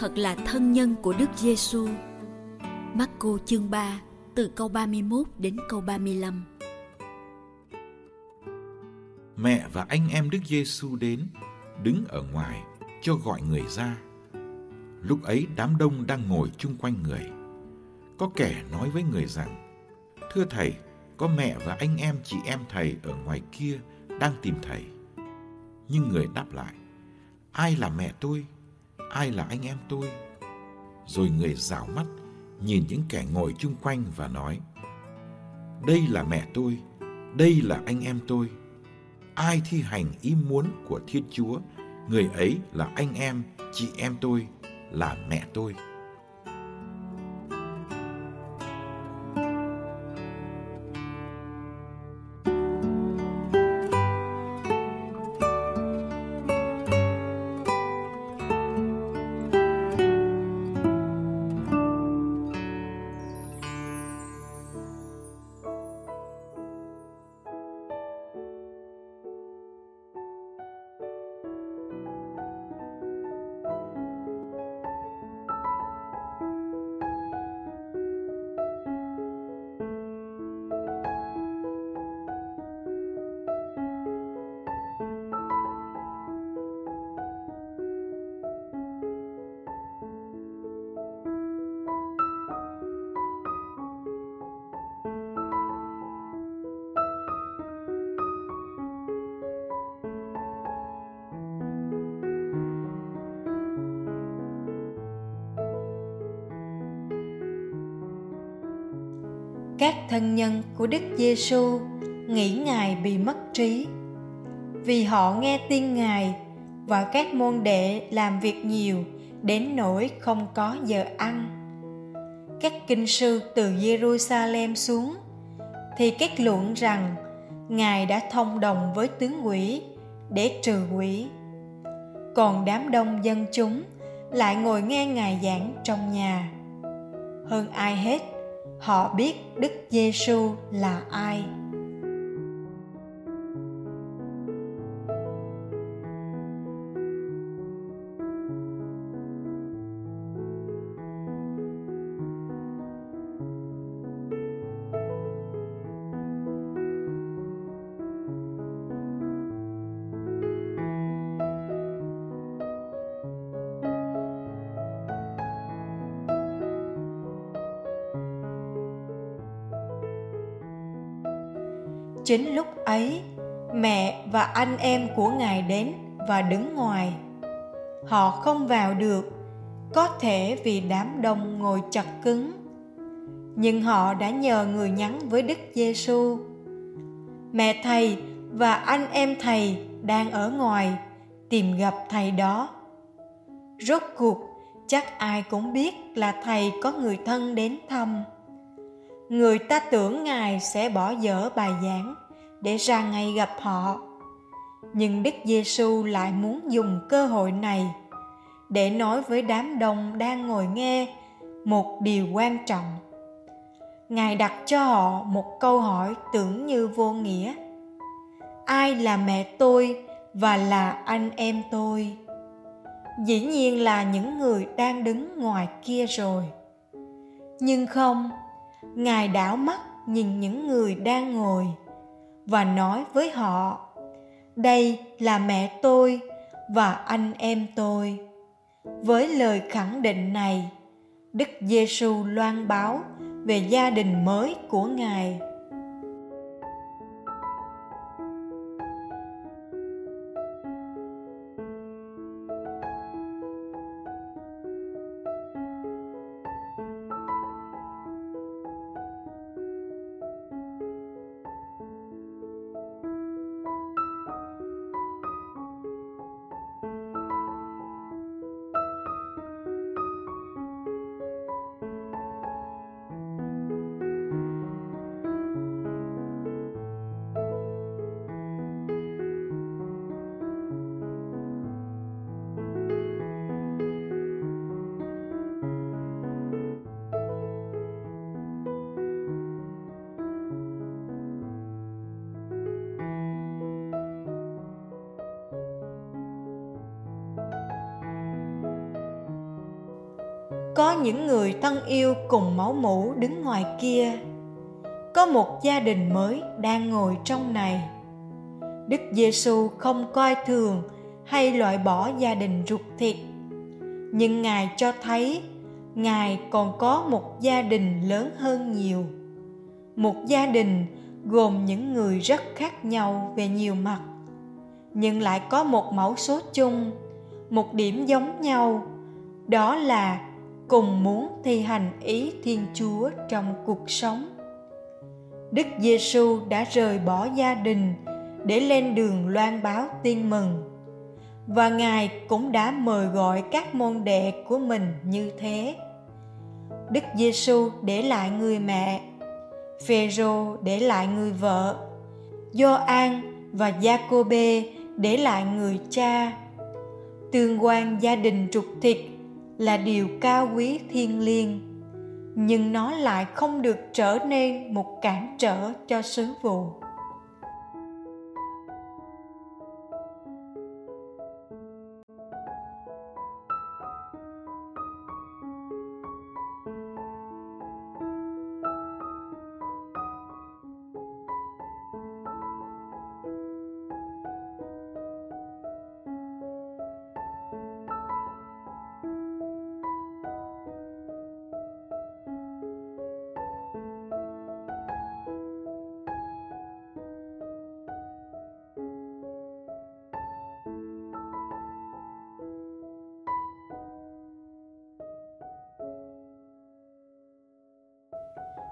thật là thân nhân của Đức Giêsu. Marco chương 3 từ câu 31 đến câu 35. Mẹ và anh em Đức Giêsu đến, đứng ở ngoài cho gọi người ra. Lúc ấy đám đông đang ngồi chung quanh người. Có kẻ nói với người rằng: "Thưa thầy, có mẹ và anh em chị em thầy ở ngoài kia đang tìm thầy." Nhưng người đáp lại: "Ai là mẹ tôi? Ai là anh em tôi?" Rồi người rảo mắt nhìn những kẻ ngồi chung quanh và nói: "Đây là mẹ tôi, đây là anh em tôi." ai thi hành ý muốn của Thiên Chúa, người ấy là anh em, chị em tôi, là mẹ tôi. Các thân nhân của Đức Giêsu nghĩ Ngài bị mất trí. Vì họ nghe tin Ngài và các môn đệ làm việc nhiều đến nỗi không có giờ ăn. Các kinh sư từ Jerusalem xuống thì kết luận rằng Ngài đã thông đồng với tướng quỷ để trừ quỷ. Còn đám đông dân chúng lại ngồi nghe Ngài giảng trong nhà. Hơn ai hết, họ biết Đức Giêsu là ai. Chính lúc ấy, mẹ và anh em của ngài đến và đứng ngoài. Họ không vào được, có thể vì đám đông ngồi chặt cứng. Nhưng họ đã nhờ người nhắn với đức giêsu mẹ thầy và anh em thầy đang ở ngoài, tìm gặp thầy đó. Rốt cuộc, chắc ai cũng biết là thầy có người thân đến thăm người ta tưởng ngài sẽ bỏ dở bài giảng để ra ngay gặp họ. Nhưng đức giêsu lại muốn dùng cơ hội này để nói với đám đông đang ngồi nghe một điều quan trọng. Ngài đặt cho họ một câu hỏi tưởng như vô nghĩa. Ai là mẹ tôi và là anh em tôi? Dĩ nhiên là những người đang đứng ngoài kia rồi. Nhưng không ngài đảo mắt nhìn những người đang ngồi và nói với họ, đây là mẹ tôi và anh em tôi. Với lời khẳng định này, đức giêsu loan báo về gia đình mới của ngài. Có những người thân yêu cùng máu mủ đứng ngoài kia. Có một gia đình mới đang ngồi trong này. Đức giêsu không coi thường hay loại bỏ gia đình ruột thịt. Nhưng ngài cho thấy, ngài còn có một gia đình lớn hơn nhiều. Một gia đình gồm những người rất khác nhau về nhiều mặt. Nhưng lại có một mẫu số chung, một điểm giống nhau. Đó là cùng muốn thi hành ý thiên chúa trong cuộc sống. Đức giêsu đã rời bỏ gia đình để lên đường loan báo tin mừng. Và ngài cũng đã mời gọi các môn đệ của mình như thế. Đức giêsu để lại người mẹ, phêrô để lại người vợ, gioan và Giacôbê để lại người cha. Tương quan gia đình trục thịt là điều cao quý thiêng liêng. Nhưng nó lại không được trở nên một cản trở cho sứ vụ.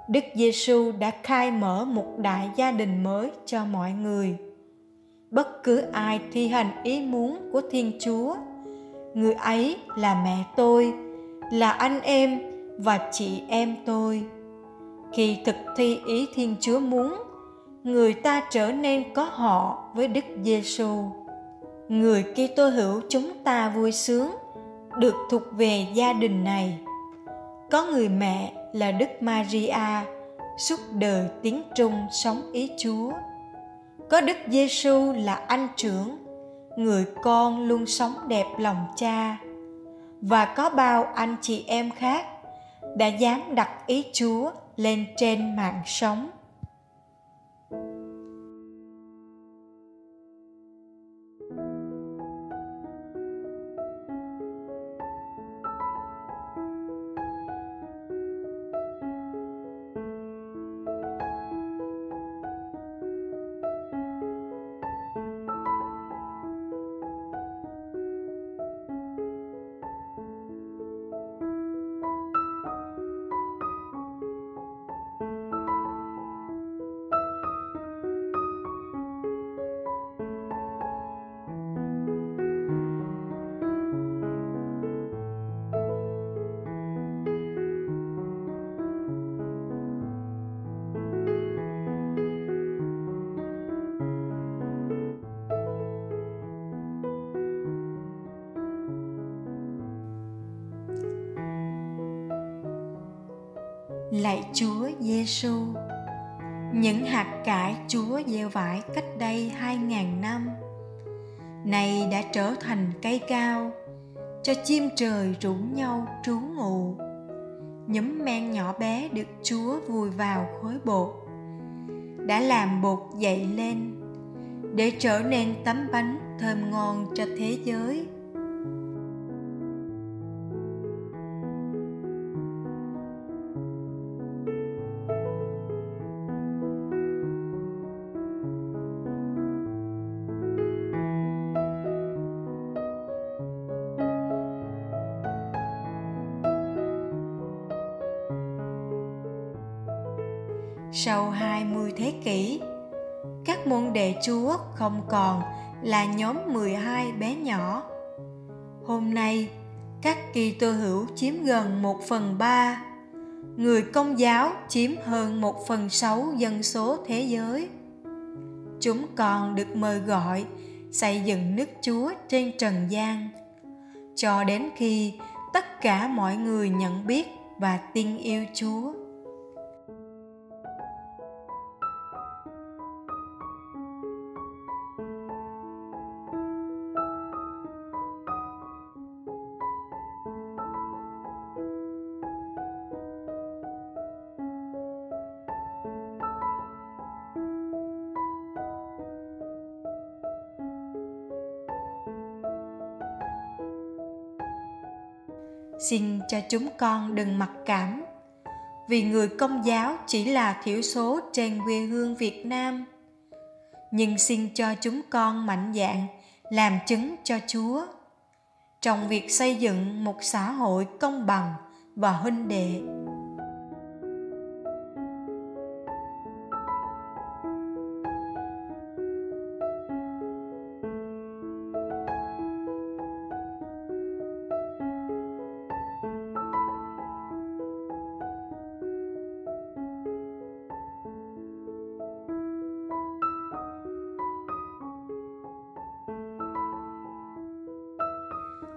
Đức Giêsu đã khai mở một đại gia đình mới cho mọi người. Bất cứ ai thi hành ý muốn của Thiên Chúa, người ấy là mẹ tôi, là anh em và chị em tôi. Khi thực thi ý Thiên Chúa muốn, người ta trở nên có họ với Đức Giêsu. Người Kitô hữu chúng ta vui sướng được thuộc về gia đình này. Có người mẹ là Đức Maria suốt đời tiếng trung sống ý Chúa. Có Đức Giêsu là anh trưởng, người con luôn sống đẹp lòng cha. Và có bao anh chị em khác đã dám đặt ý Chúa lên trên mạng sống. Lạy Chúa Giêsu, những hạt cải Chúa gieo vải cách đây hai ngàn năm, nay đã trở thành cây cao, cho chim trời rủ nhau trú ngụ. Nhúm men nhỏ bé được Chúa vùi vào khối bột, đã làm bột dậy lên, để trở nên tấm bánh thơm ngon cho thế giới. Sau 20 thế kỷ. Các môn đệ Chúa không còn là nhóm 12 bé nhỏ. Hôm nay, các kỳ tô hữu chiếm gần 1 phần 3, người công giáo chiếm hơn 1 phần 6 dân số thế giới. Chúng còn được mời gọi xây dựng nước Chúa trên trần gian, cho đến khi tất cả mọi người nhận biết và tin yêu Chúa. Xin cho chúng con đừng mặc cảm. Vì người công giáo chỉ là thiểu số trên quê hương việt nam. Nhưng xin cho chúng con mạnh dạn làm chứng cho chúa. Trong việc xây dựng một xã hội công bằng và huynh đệ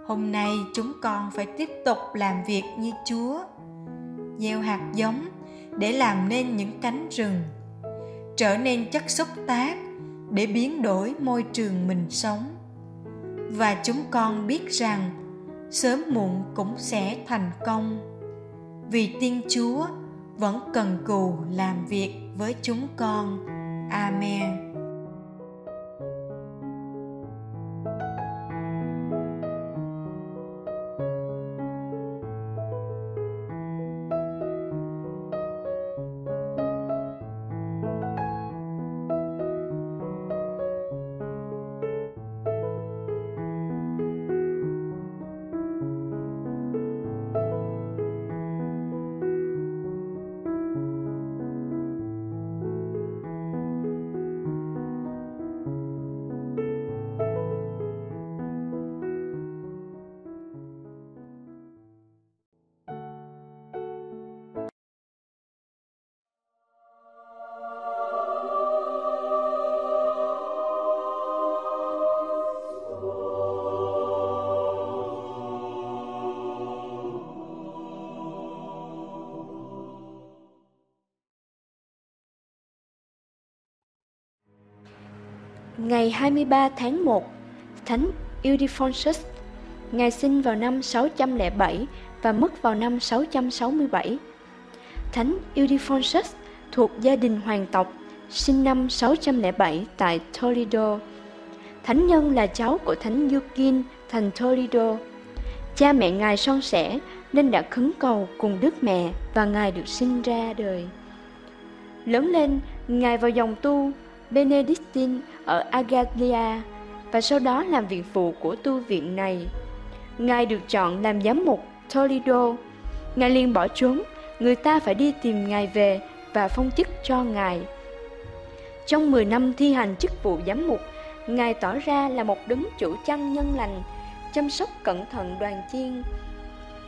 hôm nay chúng con phải tiếp tục làm việc như chúa. Gieo hạt giống để làm nên những cánh rừng. Trở nên chất xúc tác để biến đổi môi trường mình sống. Và chúng con biết rằng sớm muộn cũng sẽ thành công. Vì tiên chúa vẫn cần cù làm việc với chúng con. Amen. Ngày 23 tháng 1, Thánh Ildefonsus, Ngài sinh vào năm 607 và mất vào năm 667. Thánh Ildefonsus thuộc gia đình hoàng tộc, sinh năm 607 tại Toledo. Thánh nhân là cháu của Thánh Yukin thành Toledo. Cha mẹ Ngài son sẻ nên đã khấn cầu cùng Đức Mẹ và Ngài được sinh ra đời. Lớn lên, Ngài vào dòng tu Benedictine ở Agaglia và sau đó làm viện phụ của tu viện này. Ngài được chọn làm giám mục Toledo. Ngài liền bỏ trốn, người ta phải đi tìm Ngài về và phong chức cho Ngài. Trong 10 năm thi hành chức vụ giám mục, Ngài tỏ ra là một đứng chủ chăn nhân lành, chăm sóc cẩn thận đoàn chiên.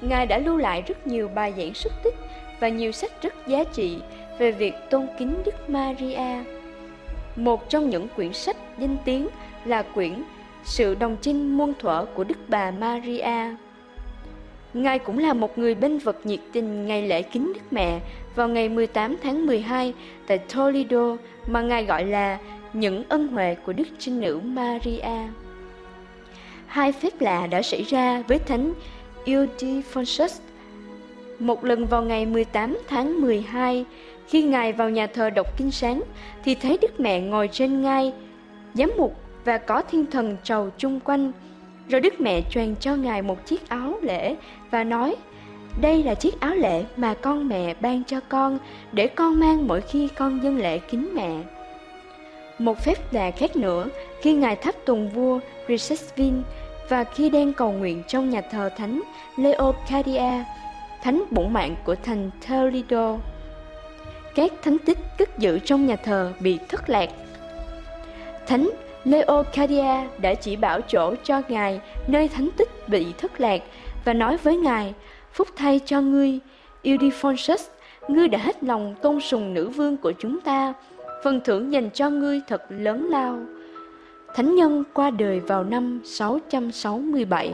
Ngài đã lưu lại rất nhiều bài giảng xuất tích và nhiều sách rất giá trị về việc tôn kính Đức Maria. Một trong những quyển sách danh tiếng là quyển Sự đồng chinh muôn thuở của Đức bà Maria. Ngài cũng là một người bên vật nhiệt tình ngày lễ kính Đức Mẹ vào ngày 18 tháng 12 tại Toledo mà Ngài gọi là những ân huệ của Đức Trinh Nữ Maria. Hai phép lạ đã xảy ra với Thánh Ildefonsus. Một lần vào ngày 18 tháng 12, khi Ngài vào nhà thờ đọc kinh sáng, thì thấy Đức Mẹ ngồi trên ngai, giám mục và có thiên thần trầu chung quanh. Rồi Đức Mẹ truyền cho Ngài một chiếc áo lễ và nói, đây là chiếc áo lễ mà con mẹ ban cho con để con mang mỗi khi con dâng lễ kính mẹ. Một phép lạ khác nữa, khi Ngài thắp tùng vua Richesvin và khi đang cầu nguyện trong nhà thờ thánh Leocadia, thánh bổn mạng của thành Toledo các thánh tích cất giữ trong nhà thờ bị thất lạc. Thánh Leocadia đã chỉ bảo chỗ cho Ngài nơi thánh tích bị thất lạc và nói với Ngài, phúc thay cho ngươi, Ildefonsus, ngươi đã hết lòng tôn sùng nữ vương của chúng ta, phần thưởng dành cho ngươi thật lớn lao. Thánh nhân qua đời vào năm 667.